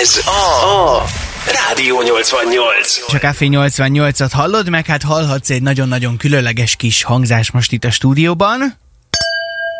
Ez a Rádió 88. És a Café 88-at hallod, meg hát hallhatsz egy nagyon-nagyon különleges kis hangzás most itt a stúdióban.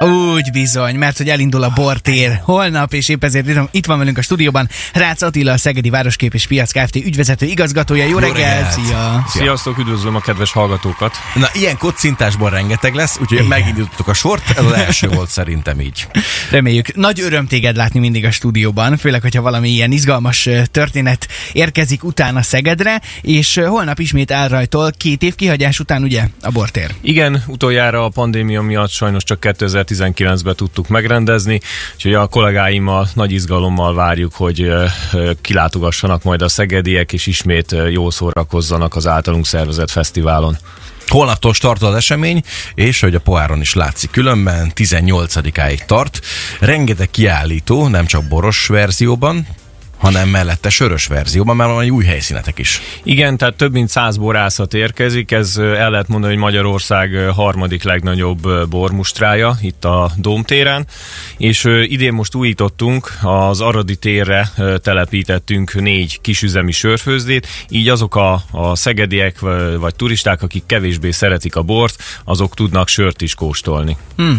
Úgy bizony, mert hogy elindul a bortér holnap, és épp ezért itt- van velünk a stúdióban Rácz Attila, a Szegedi Városkép és Piac Kft. ügyvezető igazgatója. Jó, reggelt! reggelt! Szia! Sziasztok, üdvözlöm a kedves hallgatókat! Na, ilyen kocintásból rengeteg lesz, úgyhogy megindítottuk a sort, ez az első volt szerintem így. Reméljük. Nagy öröm téged látni mindig a stúdióban, főleg, hogyha valami ilyen izgalmas történet érkezik utána Szegedre, és holnap ismét elrajtol két év kihagyás után, ugye, a bortér. Igen, utoljára a pandémia miatt sajnos csak 2019-ben tudtuk megrendezni, úgyhogy a kollégáimmal nagy izgalommal várjuk, hogy kilátogassanak majd a szegediek, és ismét ö, jól szórakozzanak az általunk szervezett fesztiválon. Holnaptól startol az esemény, és hogy a poáron is látszik különben, 18-áig tart. Rengeteg kiállító, nem csak boros verzióban, hanem mellette sörös verzióban, mert van egy új helyszínetek is. Igen, tehát több mint száz borászat érkezik, ez el lehet mondani, hogy Magyarország harmadik legnagyobb bormustrája itt a Dómtéren, és ö, idén most újítottunk, az Aradi térre telepítettünk négy kisüzemi sörfőzdét, így azok a, a szegediek vagy, turisták, akik kevésbé szeretik a bort, azok tudnak sört is kóstolni. Hm.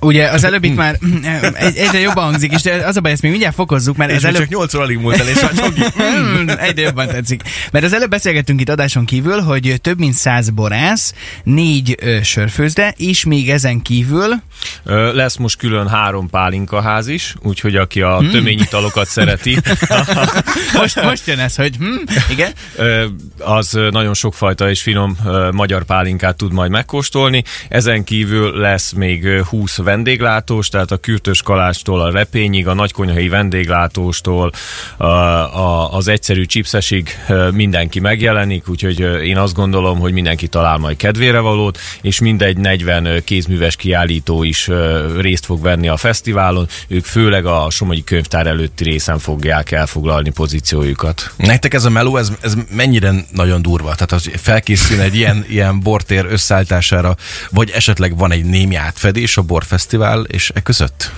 Ugye az előbb itt már hm, egy- egyre jobban hangzik, és az a baj, ezt még mindjárt fokozzuk, mert És ez előbb... csak 8 óra alig múlt el, és csak így- Hmm, Egyre jobban tetszik. Mert az előbb beszélgettünk itt adáson kívül, hogy több mint száz borász, négy ö, sörfőzde, és még ezen kívül Ö, Lesz most külön három pálinkaház is, úgyhogy aki a töményitalokat szereti, most, most jön ez, hogy hm, igen, Ö, az nagyon sokfajta és finom ö, magyar pálinkát tud majd megkóstolni. Ezen kívül lesz még ö, 20 vendéglátós, tehát a kürtös kalástól a repényig, a nagykonyhai vendéglátóstól a, a, az egyszerű chipsesig mindenki megjelenik, úgyhogy én azt gondolom, hogy mindenki talál majd kedvére valót, és mindegy 40 ö, kézműves kiállító is részt fog venni a fesztiválon. Ők főleg a Somogyi Könyvtár előtti részen fogják elfoglalni pozíciójukat. Nektek ez a meló, ez, ez mennyire nagyon durva? Tehát az felkészül egy ilyen, ilyen bortér összeállítására, vagy esetleg van egy némi átfedés a borfesztivál és e között?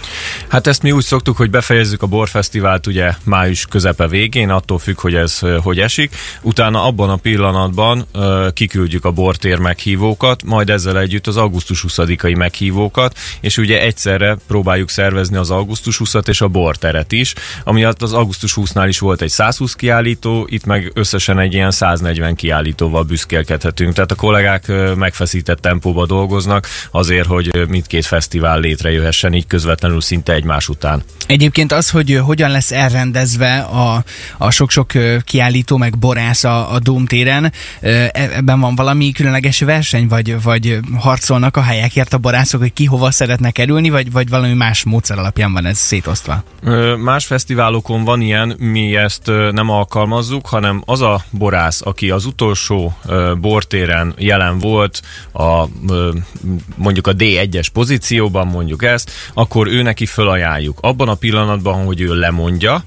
Hát ezt mi úgy szoktuk, hogy befejezzük a borfesztivált ugye május közepe végén, attól függ, hogy ez hogy esik. Utána abban a pillanatban kiküldjük a bortér meghívókat, majd ezzel együtt az augusztus 20-ai meghívókat, és ugye egyszerre próbáljuk szervezni az augusztus 20-at és a borteret is, ami az augusztus 20-nál is volt egy 120 kiállító, itt meg összesen egy ilyen 140 kiállítóval büszkélkedhetünk. Tehát a kollégák megfeszített tempóba dolgoznak azért, hogy mindkét fesztivál létrejöhessen így közvetlenül szinte egymás után. Egyébként az, hogy hogyan lesz elrendezve a, a sok-sok kiállító, meg borász a, a Dómtéren, ö, e- ebben van valami különleges verseny, vagy, vagy harcolnak a helyekért a borászok, hogy ki hova szeretne kerülni, vagy, vagy valami más módszer alapján van ez szétosztva? Más fesztiválokon van ilyen, mi ezt nem alkalmazzuk, hanem az a borász, aki az utolsó bortéren jelen volt, a, mondjuk a D1-es pozícióban, mondjuk ezt, akkor ő neki fölajánljuk. Abban a pillanatban, hogy ő lemondja,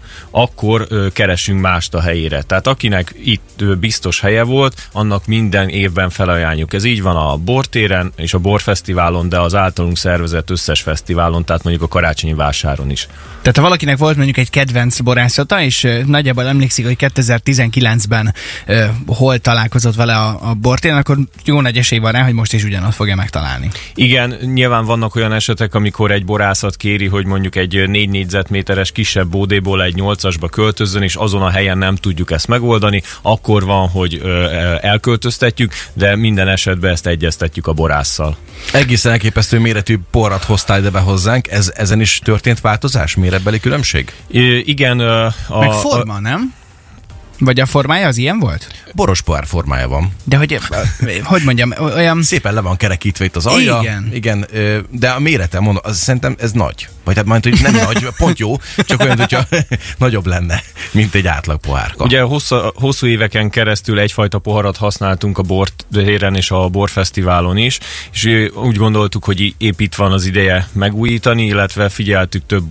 akkor keresünk mást a helyére. Tehát akinek itt biztos helye volt, annak minden évben felajánljuk. Ez így van a bortéren és a borfesztiválon, de az általunk szervezett összes fesztiválon, tehát mondjuk a karácsonyi vásáron is. Tehát ha valakinek volt mondjuk egy kedvenc borászata, és nagyjából emlékszik, hogy 2019-ben ö, hol találkozott vele a, a bortéren, akkor jó nagy esély van rá, hogy most is ugyanott fogja megtalálni. Igen, nyilván vannak olyan esetek, amikor egy borászat kéri, hogy mondjuk egy 4 négyzetméteres kisebb bódéból egy 8-asba költözzön, és azon a helyen nem tudjuk ezt megoldani, akkor van, hogy ö, elköltöztetjük, de minden esetben ezt egyeztetjük a borásszal. Egészen elképesztő méretű porrat hoztál ide be hozzánk, ez, ezen is történt változás, méretbeli különbség? I- igen, a, Meg forma, nem? Vagy a formája az ilyen volt? Boros pohár formája van. De hogy, hogy mondjam, olyan... Szépen le van kerekítve itt az alja. Igen. Igen, de a mérete, mondom, az szerintem ez nagy. Vagy hát majd, hogy nem nagy, pont jó, csak olyan, hogyha nagyobb lenne, mint egy átlag pohárka. Ugye hosszú, hosszú éveken keresztül egyfajta poharat használtunk a bortéren és a borfesztiválon is, és úgy gondoltuk, hogy épp itt van az ideje megújítani, illetve figyeltük több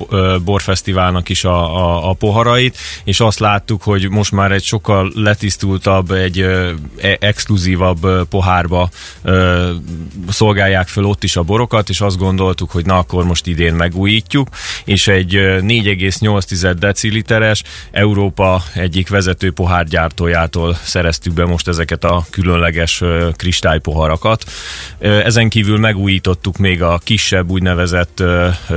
borfesztiválnak is a, a, a poharait, és azt láttuk, hogy most már egy sokkal letisztultabb, egy ö, e- exkluzívabb pohárba ö, szolgálják föl ott is a borokat, és azt gondoltuk, hogy na akkor most idén megújítjuk, gyártjuk, és egy ö, 4,8 deciliteres Európa egyik vezető pohárgyártójától szereztük be most ezeket a különleges kristálypoharakat. Ezen kívül megújítottuk még a kisebb úgynevezett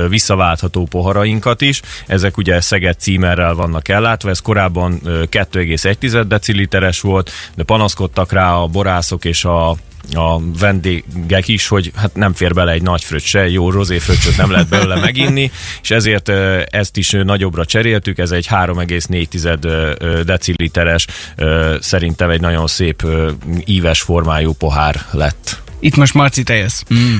visszaváltható poharainkat is. Ezek ugye Szeged címerrel vannak ellátva, ez korábban ö, 2,1 deciliteres volt, de panaszkodtak rá a borászok és a a vendégek is, hogy hát nem fér bele egy nagy fröccs se, jó rozéfröccsöt nem lehet belőle meginni, és ezért ezt is nagyobbra cseréltük, ez egy 3,4 ö, ö, deciliteres, szerintem egy nagyon szép íves formájú pohár lett. Itt most Marci, te jössz. Mm.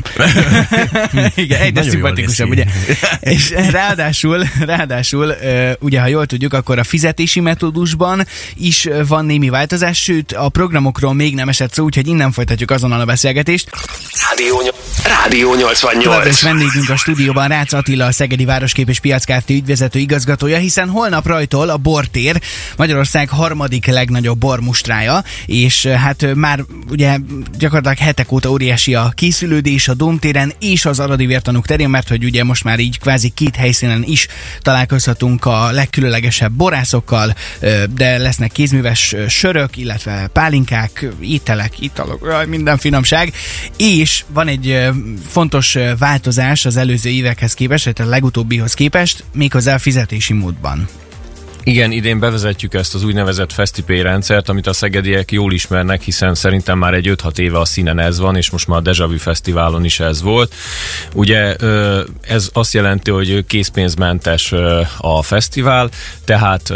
Igen, egyre szimpatikusabb, ugye? És ráadásul, ráadásul, ugye, ha jól tudjuk, akkor a fizetési metódusban is van némi változás, sőt, a programokról még nem esett szó, úgyhogy innen folytatjuk azonnal a beszélgetést. Rádió, Rádió Továbbra is 88. vendégünk a stúdióban Rácz Attila, a Szegedi Városkép és Piac Kft. ügyvezető igazgatója, hiszen holnap rajtól a Bortér, Magyarország harmadik legnagyobb bormustrája, és hát már ugye gyakorlatilag hetek óta óriási a készülődés a Domtéren és az Aradi Vértanúk terén, mert hogy ugye most már így kvázi két helyszínen is találkozhatunk a legkülönlegesebb borászokkal, de lesznek kézműves sörök, illetve pálinkák, ételek, italok, minden finomság, és van egy fontos változás az előző évekhez képest, vagy a legutóbbihoz képest, méghozzá a fizetési módban. Igen, idén bevezetjük ezt az úgynevezett FestiPay rendszert, amit a szegediek jól ismernek, hiszen szerintem már egy 5-6 éve a színen ez van, és most már a Deja Vu Fesztiválon is ez volt. Ugye ez azt jelenti, hogy készpénzmentes a fesztivál, tehát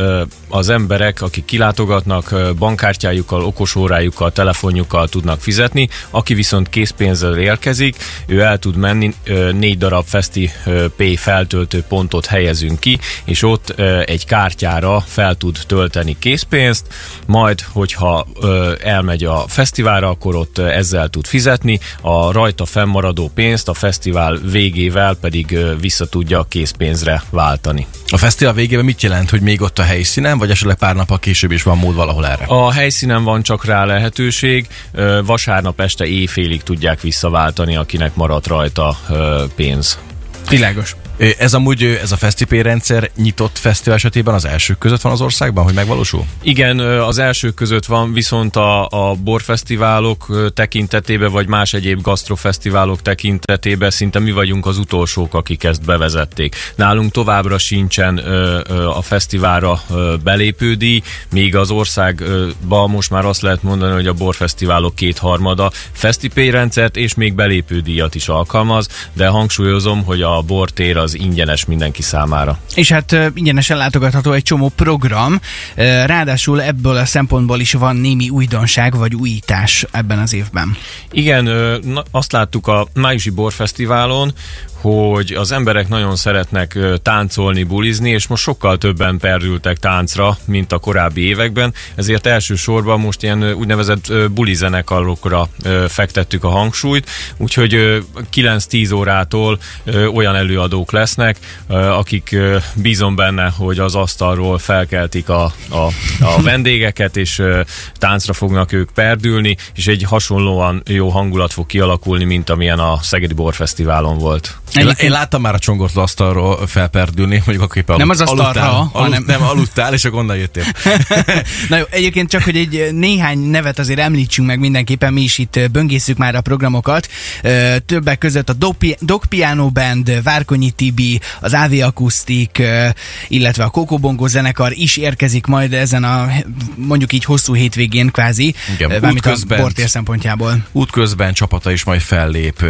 az emberek, akik kilátogatnak, bankkártyájukkal, okosórájukkal, telefonjukkal tudnak fizetni, aki viszont készpénzzel érkezik, ő el tud menni, négy darab FestiPay feltöltő pontot helyezünk ki, és ott egy kártyára fel tud tölteni készpénzt, majd, hogyha ö, elmegy a fesztiválra, akkor ott ezzel tud fizetni, a rajta fennmaradó pénzt a fesztivál végével pedig ö, vissza tudja készpénzre váltani. A fesztivál végében mit jelent, hogy még ott a helyszínen, vagy esetleg pár nappal később is van mód valahol erre? A helyszínen van csak rá lehetőség, ö, vasárnap este éjfélig tudják visszaváltani, akinek maradt rajta ö, pénz. Világos. Ez amúgy ez a fesztivál rendszer nyitott fesztivál esetében az elsők között van az országban, hogy megvalósul? Igen, az elsők között van, viszont a, a borfesztiválok tekintetében, vagy más egyéb gasztrofesztiválok tekintetében szinte mi vagyunk az utolsók, akik ezt bevezették. Nálunk továbbra sincsen a fesztiválra ö, belépődíj, míg az országban most már azt lehet mondani, hogy a borfesztiválok kétharmada fesztipély rendszert és még belépődíjat is alkalmaz, de hangsúlyozom, hogy a bortér az ingyenes mindenki számára. És hát ingyenesen látogatható egy csomó program, ráadásul ebből a szempontból is van némi újdonság vagy újítás ebben az évben. Igen, azt láttuk a Májusi Borfesztiválon, hogy az emberek nagyon szeretnek táncolni, bulizni, és most sokkal többen perdültek táncra, mint a korábbi években, ezért elsősorban most ilyen úgynevezett bulizenekarokra fektettük a hangsúlyt, úgyhogy ö, 9-10 órától olyan előadók lesznek, akik bízom benne, hogy az asztalról felkeltik a, a, a vendégeket, és táncra fognak ők perdülni, és egy hasonlóan jó hangulat fog kialakulni, mint amilyen a Szegedi Borfesztiválon volt. Én, én láttam már a csongortól asztalról felperdülni, mondjuk akkor éppen Nem az asztalra, aludtál, hanem- hanem... nem, aludtál, és akkor onnan jöttél. Na jó, egyébként csak, hogy egy néhány nevet azért említsünk meg mindenképpen, mi is itt ö, böngészük már a programokat. Többek között a Dog Pi- Dog Piano Band, Várkonyi Tibi, az AV Akusztik, ö, illetve a Coco Bongo zenekar is érkezik majd ezen a mondjuk így hosszú hétvégén kvázi, mármint a bortér szempontjából. Útközben csapata is majd fellép,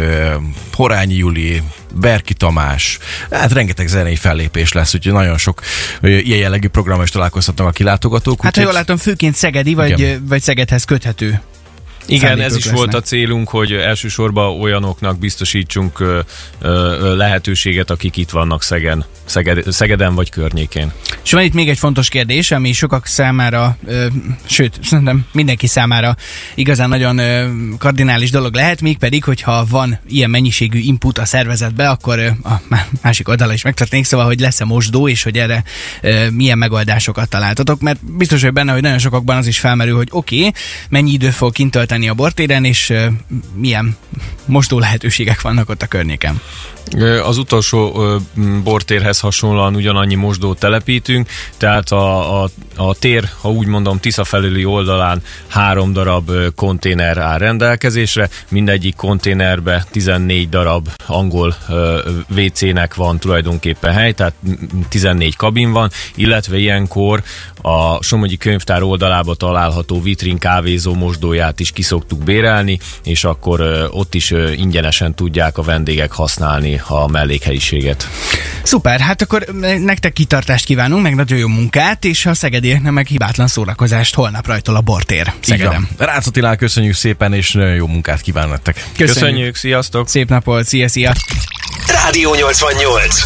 Horányi Juli, Berki Tamás, hát rengeteg zenei fellépés lesz, úgyhogy nagyon sok ilyen jellegű programmal is találkozhatnak a kilátogatók. Hát ha úgyhogy- jól látom, főként Szegedi, vagy, Igen. vagy Szegedhez köthető. Igen, ez is volt a lesznek. célunk, hogy elsősorban olyanoknak biztosítsunk ö, ö, lehetőséget, akik itt vannak Szegen, Szeged, Szegeden vagy környékén. És van itt még egy fontos kérdés, ami sokak számára, ö, sőt, szerintem mindenki számára igazán nagyon ö, kardinális dolog lehet, mégpedig, hogyha van ilyen mennyiségű input a szervezetbe, akkor ö, a má- másik oldala is megtörténik, szóval, hogy lesz-e mosdó, és hogy erre ö, milyen megoldásokat találtatok, mert biztos, hogy benne, hogy nagyon sokakban az is felmerül, hogy oké, okay, mennyi idő fog kint tölteni a bortéren, és milyen mosdó lehetőségek vannak ott a környéken. Az utolsó bortérhez hasonlóan ugyanannyi mosdót telepítünk, tehát a, a, a tér, ha úgy mondom, Tisza felüli oldalán három darab konténer áll rendelkezésre, mindegyik konténerbe 14 darab angol WC-nek van tulajdonképpen hely, tehát m, m, 14 kabin van, illetve ilyenkor a Somogyi könyvtár oldalába található vitrin kávézó mosdóját is kiszoktuk bérelni, és akkor ott is ingyenesen tudják a vendégek használni a mellékhelyiséget. Szuper, hát akkor nektek kitartást kívánunk, meg nagyon jó munkát, és a szegedieknek meg hibátlan szórakozást holnap rajtól a bortér Szegedem. Rácz Attilán köszönjük szépen, és nagyon jó munkát kívánok nektek. Köszönjük. Köszönjük, sziasztok! Szép napot, szia, szia! Rádió 88.